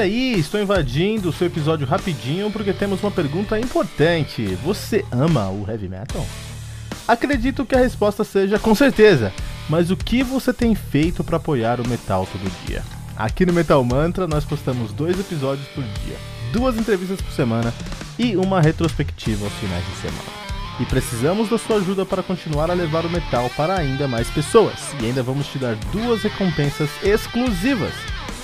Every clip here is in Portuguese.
Olha aí, estou invadindo o seu episódio rapidinho porque temos uma pergunta importante. Você ama o heavy metal? Acredito que a resposta seja com certeza, mas o que você tem feito para apoiar o metal todo dia? Aqui no Metal Mantra nós postamos dois episódios por dia, duas entrevistas por semana e uma retrospectiva aos finais de semana. E precisamos da sua ajuda para continuar a levar o metal para ainda mais pessoas. E ainda vamos te dar duas recompensas exclusivas.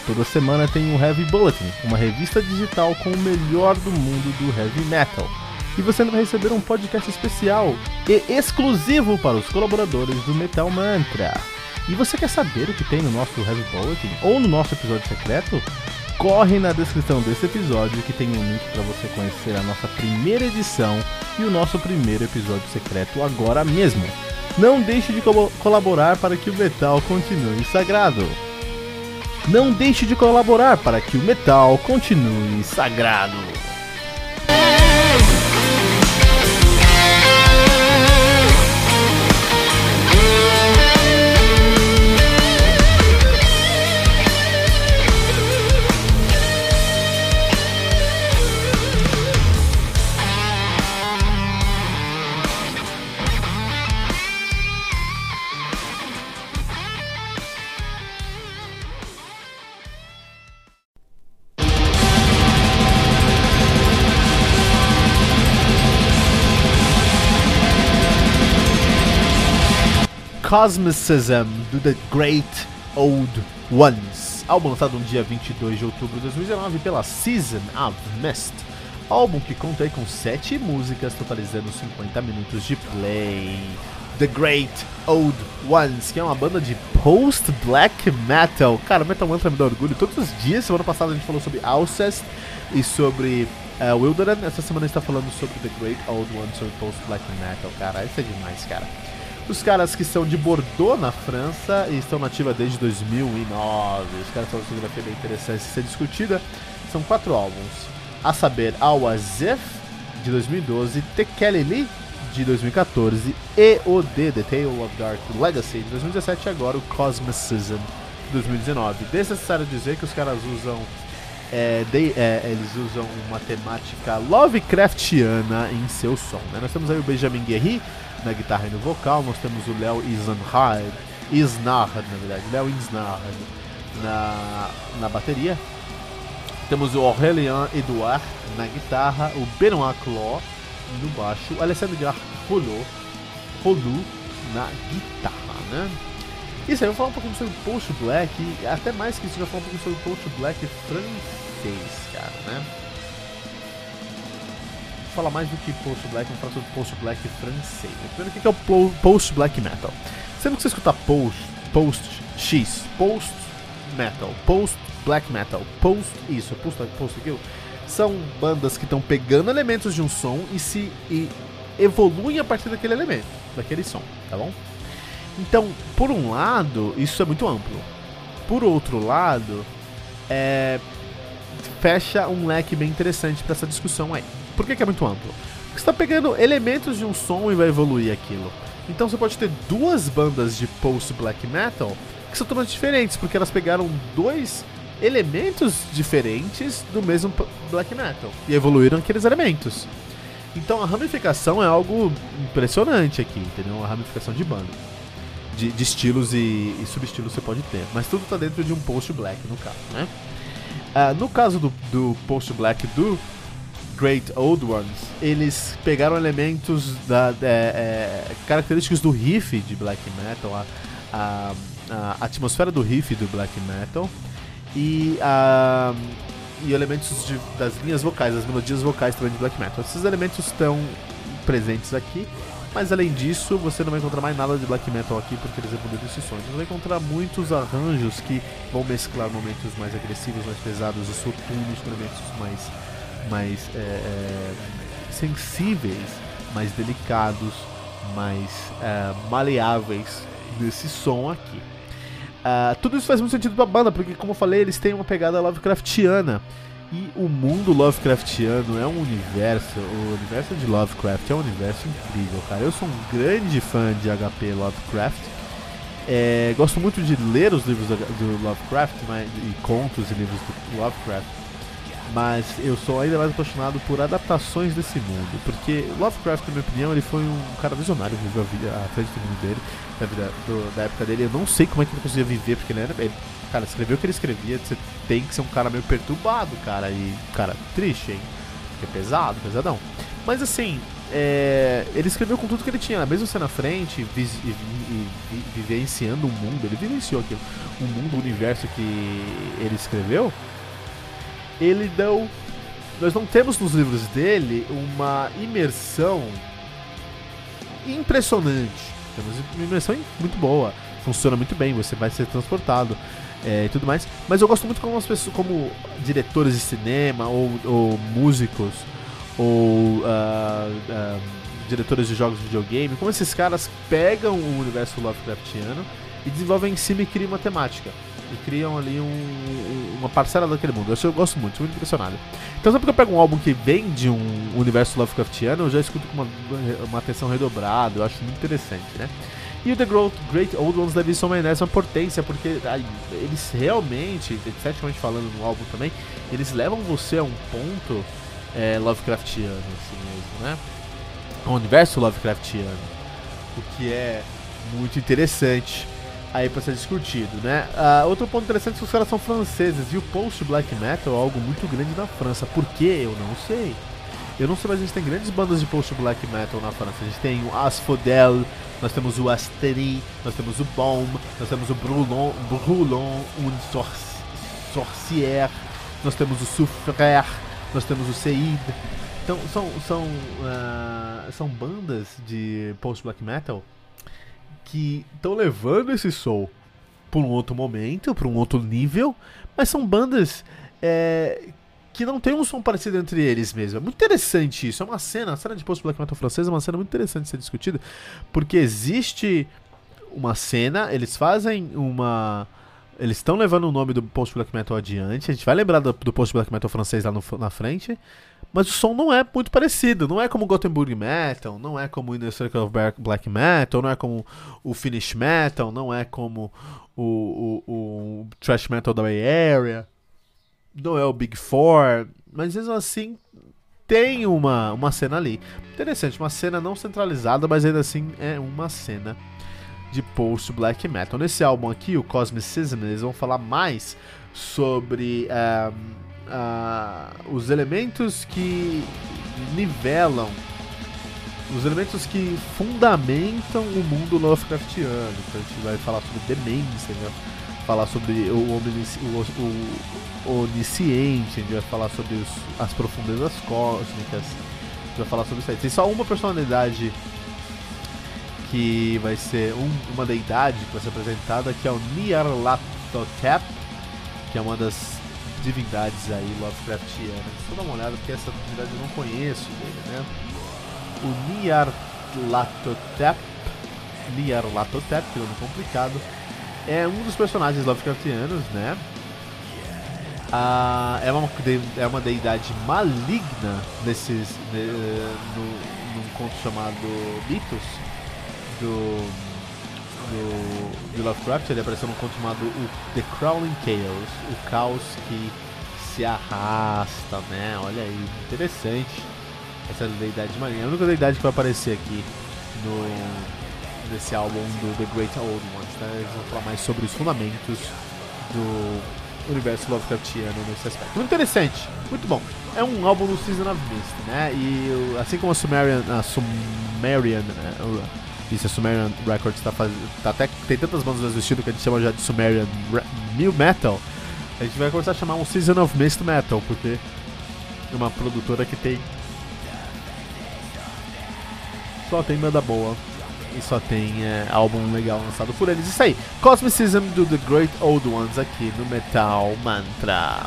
Toda semana tem o Heavy Bulletin, uma revista digital com o melhor do mundo do heavy metal. E você vai receber um podcast especial e exclusivo para os colaboradores do Metal Mantra. E você quer saber o que tem no nosso Heavy Bulletin ou no nosso episódio secreto? Corre na descrição desse episódio que tem um link para você conhecer a nossa primeira edição e o nosso primeiro episódio secreto agora mesmo. Não deixe de co colaborar para que o metal continue sagrado. Não deixe de colaborar para que o metal continue sagrado. Cosmicism do The Great Old Ones, álbum lançado no dia 22 de outubro de 2019 pela Season of Mist. Álbum que conta com 7 músicas, totalizando 50 minutos de play. The Great Old Ones, que é uma banda de post-black metal. Cara, Metal Mantra me dá orgulho todos os dias. Semana passada a gente falou sobre Alcest e sobre uh, Wilderan. Essa semana a gente tá falando sobre The Great Old Ones, sobre post-black metal. Cara, isso é demais, cara. Os caras que são de Bordeaux, na França, e estão nativa desde 2009. Os caras têm uma discografia bem interessante de ser discutida. São quatro álbuns. A saber, Al-Wazef, de 2012, Tekelili, de 2014, EOD, The Tale of Dark Legacy, de 2017, e agora o Cosmicism, de 2019. Desnecessário dizer que os caras usam é, de, é, eles usam uma temática Lovecraftiana em seu som. Né? Nós temos aí o Benjamin Guerri na guitarra e no vocal, nós temos o Léo Isnhard, Isnard, na verdade, Léo Isnard na, na bateria. Temos o Aurélien Edouard na guitarra, o Benoit Cló no baixo, o Alessandro Rolou, Rolou na guitarra, né? Isso aí, eu vou falar um pouquinho sobre Post Black, até mais que isso, eu vou falar um pouquinho sobre Post Black francês, cara, né? Falar mais do que Post Black, vamos falar sobre Post Black francês. Primeiro, o que é o Post Black Metal? Sempre que você escutar Post, Post X, Post Metal, Post Black Metal, Post isso, Post Post aquilo, são bandas que estão pegando elementos de um som e se e evoluem a partir daquele elemento, daquele som, tá bom? Então, por um lado, isso é muito amplo. Por outro lado, é, fecha um leque bem interessante para essa discussão aí. Por que, que é muito amplo? Porque você está pegando elementos de um som e vai evoluir aquilo. Então você pode ter duas bandas de post-black metal que são totalmente diferentes, porque elas pegaram dois elementos diferentes do mesmo black metal e evoluíram aqueles elementos. Então a ramificação é algo impressionante aqui, entendeu? A ramificação de banda de, de estilos e, e, subestilos você pode ter. Mas tudo está dentro de um post black, no caso, né? Uh, no caso do, do post black do Great Old Ones, eles pegaram elementos da, é, é, características do riff de black metal, a, a, a, atmosfera do riff do black metal e a, e elementos de, das linhas vocais, das melodias vocais também de black metal. Esses elementos estão presentes aqui, mas além disso, você não vai encontrar mais nada de black metal aqui porque eles evoluíram esses sons. Você vai encontrar muitos arranjos que vão mesclar momentos mais agressivos, mais pesados e soturnos com elementos mais, mais é, é, sensíveis, mais delicados, mais é, maleáveis desse som aqui. Uh, tudo isso faz muito sentido pra banda, porque como eu falei, eles têm uma pegada Lovecraftiana. E o mundo Lovecraftiano é um universo, o universo de Lovecraft é um universo incrível, cara. Eu sou um grande fã de HP Lovecraft. É, gosto muito de ler os livros do Lovecraft mas, e contos e livros do Lovecraft. Mas eu sou ainda mais apaixonado por adaptações desse mundo. Porque Lovecraft, na minha opinião, ele foi um cara visionário viveu a, vida, a frente do mundo dele, da, vida, do, da época dele. Eu não sei como é que ele conseguia viver, porque ele era. Ele, cara, escreveu o que ele escrevia. Você tem que ser um cara meio perturbado, cara. E, cara, triste, hein? Porque é pesado, pesadão. Mas assim, é, ele escreveu com tudo que ele tinha, mesmo sendo na frente, vis, e, e, e, vivenciando o mundo, ele vivenciou aquilo, o mundo, o universo que ele escreveu ele deu. Nós não temos nos livros dele uma imersão impressionante. Temos uma imersão muito boa. Funciona muito bem, você vai ser transportado é, e tudo mais. Mas eu gosto muito como as pessoas, como diretores de cinema, ou, ou músicos, ou uh, uh, diretores de jogos de videogame, como esses caras pegam o universo Lovecraftiano e desenvolvem em cima e criam uma temática e criam ali um, uma parcela daquele mundo. Eu, eu gosto muito, sou muito impressionado. Então sempre que eu pego um álbum que vem de um universo Lovecraftiano, eu já escuto com uma, uma atenção redobrada, eu acho muito interessante, né? E o The Great Old Ones Maionese é uma potência, porque eles realmente, esteticamente falando no álbum também, eles levam você a um ponto é, Lovecraftiano, assim mesmo, né? Um universo Lovecraftiano. O que é muito interessante aí para ser discutido, né? Uh, outro ponto interessante é que os caras são franceses e o post black metal é algo muito grande na França. Por quê? Eu não sei. Eu não sei, mas a gente tem grandes bandas de post black metal na França. A gente tem o Asphodel, nós temos o Asteri, nós temos o Bomb, nós temos o Brulon, Brulon un Sorcière, nós temos o Souffrère, nós temos o Seid. Então são, são, uh, são bandas de post black metal que estão levando esse som para um outro momento, para um outro nível, mas são bandas é, que não tem um som parecido entre eles mesmo. É muito interessante isso. É uma cena, a cena de post black metal francesa é uma cena muito interessante de ser discutida, porque existe uma cena, eles fazem uma eles estão levando o nome do post black metal adiante. A gente vai lembrar do, do post black metal francês lá no, na frente. Mas o som não é muito parecido. Não é como Gothenburg Metal, não é como Inner Circle of Black Metal, não é como o Finnish Metal, não é como o, o, o Trash Metal da Bay Area, não é o Big Four, mas mesmo assim tem uma, uma cena ali. Interessante, uma cena não centralizada, mas ainda assim é uma cena de post black metal. Nesse álbum aqui, o Cosmicism, eles vão falar mais sobre um, uh, os elementos que nivelam, os elementos que fundamentam o mundo Lovecraftiano. Então a gente vai falar sobre demência, vai falar sobre o, o, o, onisciente, a gente vai falar sobre os, as profundezas cósmicas, a gente vai falar sobre isso aí. Tem só uma personalidade que vai ser um, uma deidade que vai ser apresentada, que é o Nyarlathotep, que é uma das divindades aí Lovecraftianas. Eu dar uma olhada, porque essa divindade eu não conheço dele, né? O Nyarlathotep, Nyarlathotep, nome complicado, é um dos personagens Lovecraftianos, né? Ah, é, uma, é uma deidade maligna nesses, no, num conto chamado Mitos, do, do, Lovecraft, ele apareceu num conto chamado The Crawling Chaos, o caos que se arrasta, né? Olha aí, interessante essa deidade marinha. É a única deidade que vai aparecer aqui no, nesse álbum do The Great Old Ones, né? Eles vão falar mais sobre os fundamentos do universo Lovecraftiano nesse aspecto. Muito interessante, muito bom. É um álbum do Season of Mist, né? E assim como a Sumerian, a Sumerian, uh, isso, a Sumerian Records tá, faz... tá até tem tantas bandas no vestido que a gente chama já de Sumerian New Metal. A gente vai começar a chamar um Season of Mist Metal, porque é uma produtora que tem. Só tem banda boa. E só tem é, álbum legal lançado por eles. Isso aí, Cosmicism do The Great Old Ones aqui no Metal Mantra.